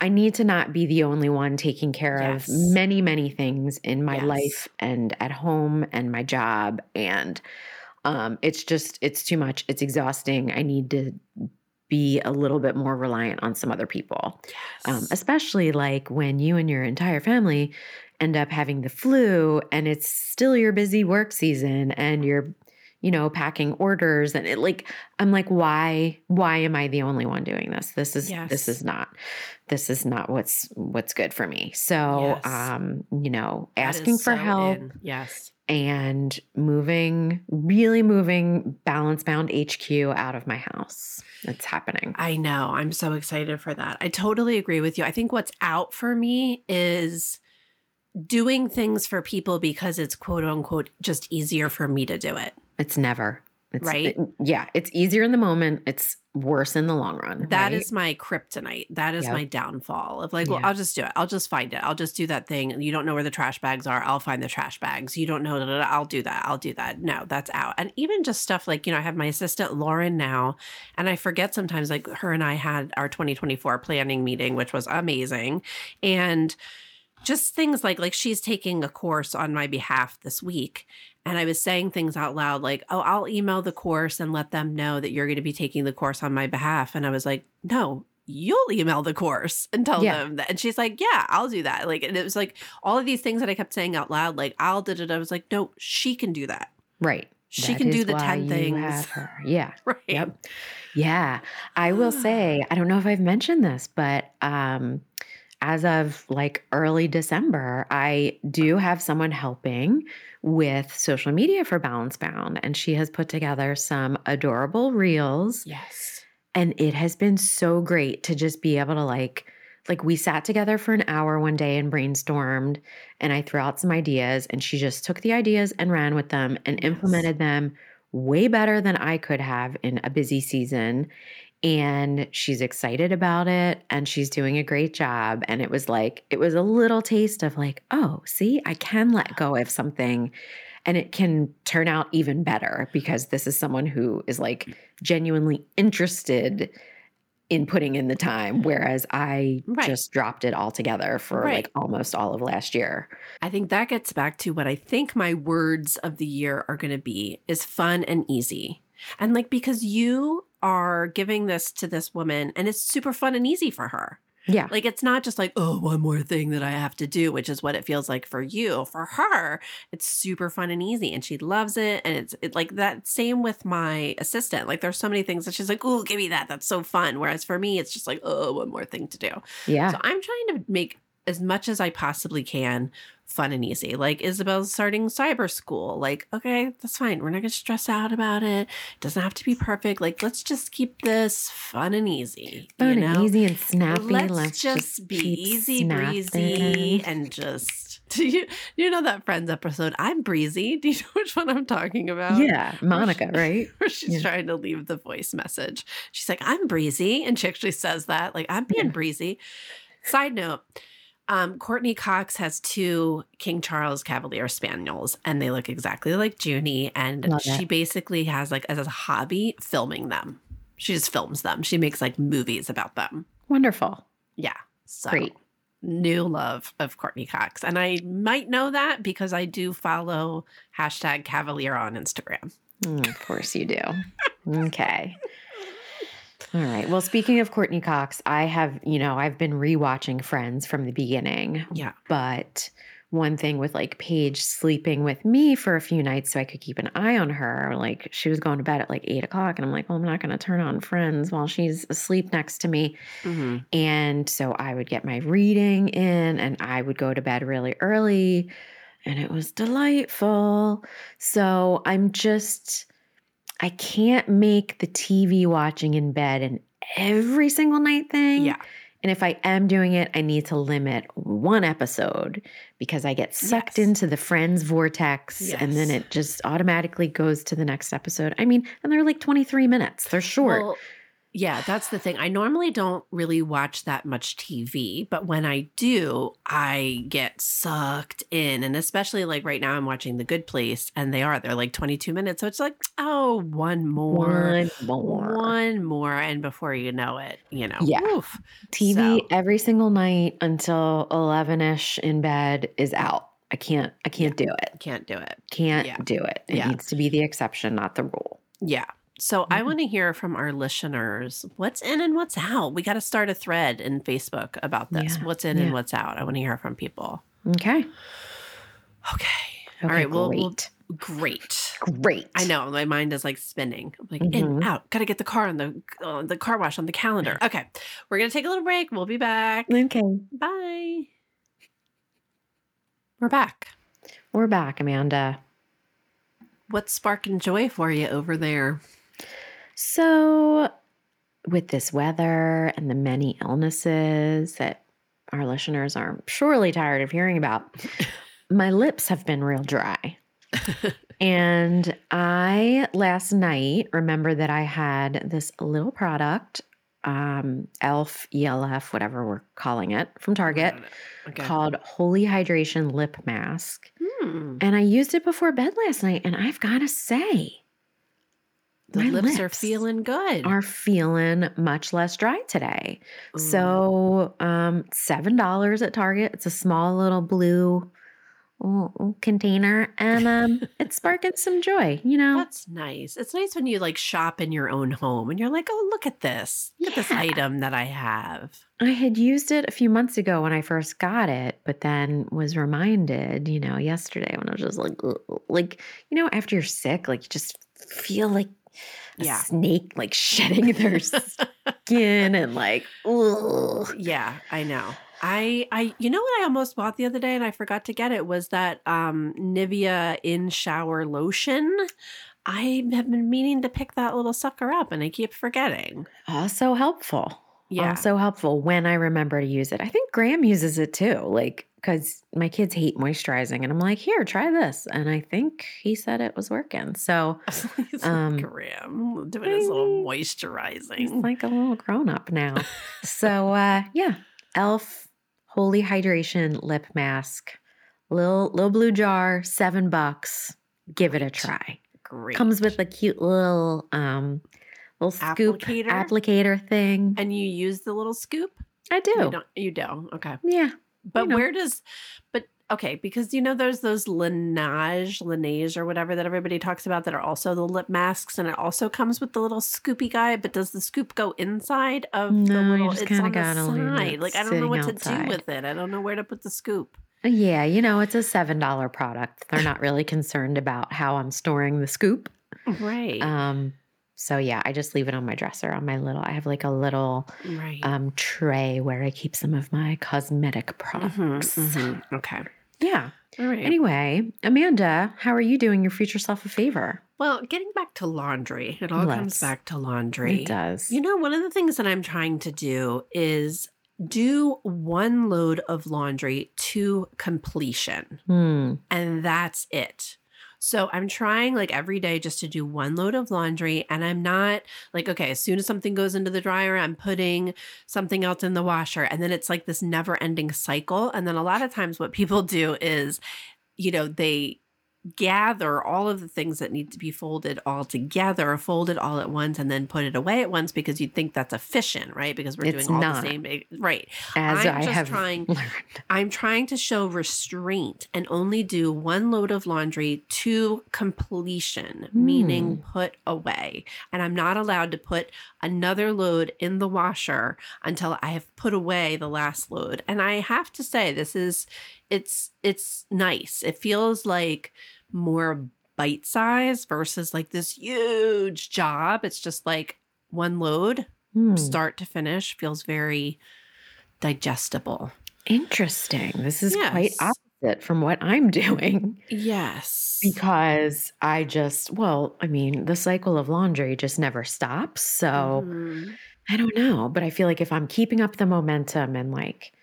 I need to not be the only one taking care Yes. of many, many things in my Yes. life and at home and my job. And um, it's just, it's too much. It's exhausting. I need to be a little bit more reliant on some other people um, especially like when you and your entire family end up having the flu and it's still your busy work season and you're you know packing orders and it like i'm like why why am i the only one doing this this is this is not this is not what's what's good for me so Yes. um you know asking for so help in. Yes. and moving really moving balance bound hq out of my house it's happening I know. I'm so excited for that. I totally agree with you. I think what's out for me is doing things for people because it's quote unquote just easier for me to do it. It's never. It's, Right? it- yeah, it's easier in the moment. It's worse in the long run. That is right? my kryptonite. That is Yep. my downfall of like, well, Yeah. I'll just do it. I'll just find it. I'll just do that thing. You don't know where the trash bags are. I'll find the trash bags. You don't know. da, I'll do that. I'll do that. No, that's out. And even just stuff like, you know, I have my assistant Lauren now, and I forget sometimes like her and I had our 2024 planning meeting, which was amazing. And just things like like she's taking a course on my behalf this week and i was saying things out loud like oh i'll email the course and let them know that you're going to be taking the course on my behalf and i was like no you'll email the course and tell Yeah. them that and she's like yeah i'll do that like and it was like all of these things that i kept saying out loud like i'll did it i was like no she can do that right. she That can do the 10 things. Yeah. right Yep. Yeah. I will say, I don't know if I've mentioned this, but um, as of like early December, I do have someone helping with social media for Balance Bound, and she has put together some adorable reels. yes and it has been so great to just be able to like like we sat together for an hour one day and brainstormed and i threw out some ideas and she just took the ideas and ran with them and Yes. implemented them way better than i could have in a busy season and she's excited about it and she's doing a great job and it was like it was a little taste of like oh see i can let go of something and it can turn out even better because this is someone who is like genuinely interested in putting in the time, whereas I Right. just dropped it altogether for Right. like almost all of last year. I think that gets back to what I think my words of the year are going to be is fun and easy. And like because you are giving this to this woman and it's super fun and easy for her. Yeah. Like it's not just like, oh, one more thing that I have to do, which is what it feels like for you. For her, it's super fun and easy and she loves it. And it's it, like that same with my assistant. Like there's so many things that she's like, oh, give me that. That's so fun. Whereas for me, it's just like, oh, one more thing to do. Yeah. So I'm trying to make as much as I possibly can fun and easy. Like Isabel's starting cyber school. Like, okay, that's fine. We're not going to stress out about it. It doesn't have to be perfect. Like, let's just keep this fun and easy. Fun you know? and easy and snappy. Let's, Let's, just, be keep easy breezy and just do you you know that Friends episode? I'm breezy. Do you know which one I'm talking about? Yeah, Monica, right? Where she's Yeah. trying to leave the voice message. She's like, I'm breezy. And she actually says that, like, I'm being Yeah. breezy. Side note, um, Courteney Cox has two King Charles Cavalier Spaniels, and they look exactly like Junie. And Love she it. basically has, like, as a hobby, filming them. She just films them. She makes, like, movies about them. Wonderful. Yeah. So Great. new love of Courteney Cox. And I might know that because I do follow hashtag Cavalier on Instagram. Mm, of course you do. Okay. All right. Well, speaking of Courteney Cox, I have, you know, I've been rewatching Friends from the beginning, Yeah. but one thing with like Paige sleeping with me for a few nights so I could keep an eye on her, like she was going to bed at like eight o'clock, and I'm like, well, I'm not going to turn on Friends while she's asleep next to me. hmm And so I would get my reading in and I would go to bed really early and it was delightful. So I'm just, I can't make the TV watching in bed an every single night thing. Yeah. And if I am doing it, I need to limit one episode because I get sucked Yes. into the friends vortex and then it just automatically goes to the next episode. I mean, and they're like 23 minutes, they're short. Well, yeah, that's the thing. I normally don't really watch that much TV, but when I do, I get sucked in. And especially like right now, I'm watching The Good Place, and they are, they're like 22 minutes. So it's like, oh, one more. one more. One more. And before you know it, you know, Yeah. woof. TV So- every single night until 11ish in bed is out. I can't I can't do it. can't do it. Can't Yeah. do it. It Yeah. needs to be the exception, not the rule. Yeah. So I Mhm. want to hear from our listeners what's in and what's out. We got to start a thread in Facebook about this. Yeah, What's in yeah. and what's out. I want to hear from people. Okay. Okay. Okay, All right. Well, we'll- great. great. great. I know my mind is like spinning. I'm like in, Mhm. out. Got to get the car on the uh, the car wash on the calendar. Okay, we're gonna take a little break. We'll be back. Okay. Bye. We're back. We're back, Amanda. What's sparking joy for you over there? So, with this weather and the many illnesses that our listeners are surely tired of hearing about, my lips have been real dry. and I last night remember that I had this little product, um, ELF, ELF, whatever we're calling it, from Target Okay. called Holy Hydration Lip Mask. Hmm. And I used it before bed last night, and I've got to say, The my lips, are feeling good. are feeling much less dry today. Ooh. So, um, seven dollars at Target. It's a small little blue oh, container, and um, it's sparking some joy. You know, That's nice. It's nice when you like shop in your own home and you're like, oh, look at this. Look at this item that I have. I had used it a few months ago when I first got it, but then was reminded, you know, yesterday when I was just like, like you know, after you're sick, like you just feel like Yeah. snake like shedding their skin and like, ugh. Yeah, I know. I I you know what I almost bought the other day and I forgot to get it was that um Nivea in shower lotion. I have been meaning to pick that little sucker up and I keep forgetting. also helpful. Yeah. Also helpful when I remember to use it. I think Graham uses it too, like because my kids hate moisturizing, and I'm like, here, try this, and I think he said it was working. So Um, Graham doing his little moisturizing. he's like a little grown up now. so uh, yeah, Elf Holy Hydration Lip Mask, little little blue jar, seven bucks. Give it a try. Great. Comes with a cute little um little scoop Applicator? applicator thing. And you use the little scoop? I do. You don't you do. Okay. yeah. But know. where does but okay, because you know there's those Laneige, Laneige or whatever that everybody talks about that are also the lip masks and it also comes with the little scoopy guy, but does the scoop go inside of the No, you little it's on the gotta leave it side? Like I don't know what to do with it. I don't know where to put the scoop. Yeah, you know, it's a $7 product. They're not really concerned about how I'm storing the scoop. Right. Um, so yeah, I just leave it on my dresser on my little I have like a little right. um tray where I keep some of my cosmetic Mhm, products. mhm. Okay. Yeah. All right. Anyway, Amanda, how are you doing your future self a favor? well, getting back to laundry, it all comes Let's. back to laundry. It does. You know, one of the things that I'm trying to do is do one load of laundry to completion, Hmm. and that's it. So I'm trying like every day just to do one load of laundry, and I'm not like, okay, as soon as something goes into the dryer, I'm putting something else in the washer, and then it's like this never ending cycle. And then a lot of times, what people do is, you know, they gather all of the things that need to be folded all together, fold it all at once, and then put it away at once because you'd think that's efficient, right? Because we're It's doing all the same, right? As I'm I just have trying- learned. I'm trying to show restraint and only do one load of laundry to completion, meaning hmm. put away. And I'm not allowed to put another load in the washer until I have put away the last load. And I have to say this is it's it's nice. It feels like more bite size versus like this huge job. It's just like one load, Hmm. start to finish, feels very digestible. Interesting. This is quite opposite from what I'm doing Yes. because I just, well, I mean, the cycle of laundry just never stops. So Mhm. I don't know, but I feel like if I'm keeping up the momentum and like,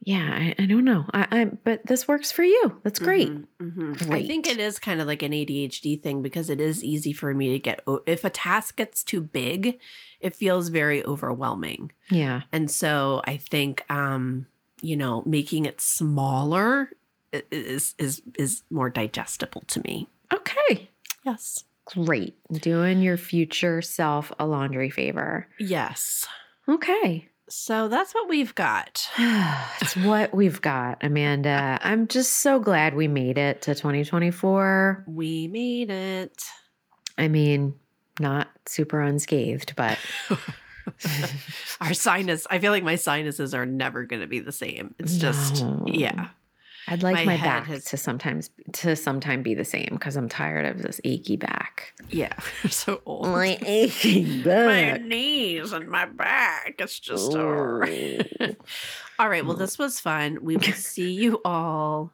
yeah, I, I don't know. I, I, but this works for you. That's great. Mhm, mhm. I think it is kind of like an ADHD thing because it is easy for me to get, if a task gets too big, it feels very overwhelming. Yeah. And so I think, um, you know, making it smaller is is is more digestible to me. Okay. Yes. Great. Doing your future self a laundry favor. Yes. Okay. So that's what we've got. it's what we've got, Amanda. I'm just so glad we made it to 2024. We made it. I mean, not super unscathed, but Our sinus, I feel like my sinuses are never going to be the same. It's just, No. yeah. I'd like My my, back has- to sometimes to sometime be the same because I'm tired of this achy back. Yeah. I'm so old. My achy back, my knees and my back. It's just uh, Ooh. all right. Well, mm. this was fun. We will see you all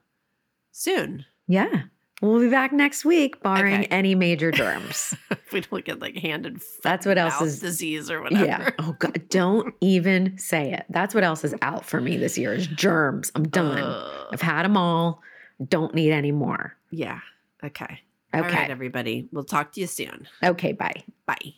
soon. Yeah. We'll be back next week, barring Okay. any major germs. if we don't get like hand and foot That's what else is- disease or whatever. yeah. Oh God. Don't even say it. That's what else is out for me this year is germs. I'm done. Ugh. I've had them all. Don't need any more. yeah. Okay. Okay. All right, everybody. We'll talk to you soon. Okay. Bye. Bye.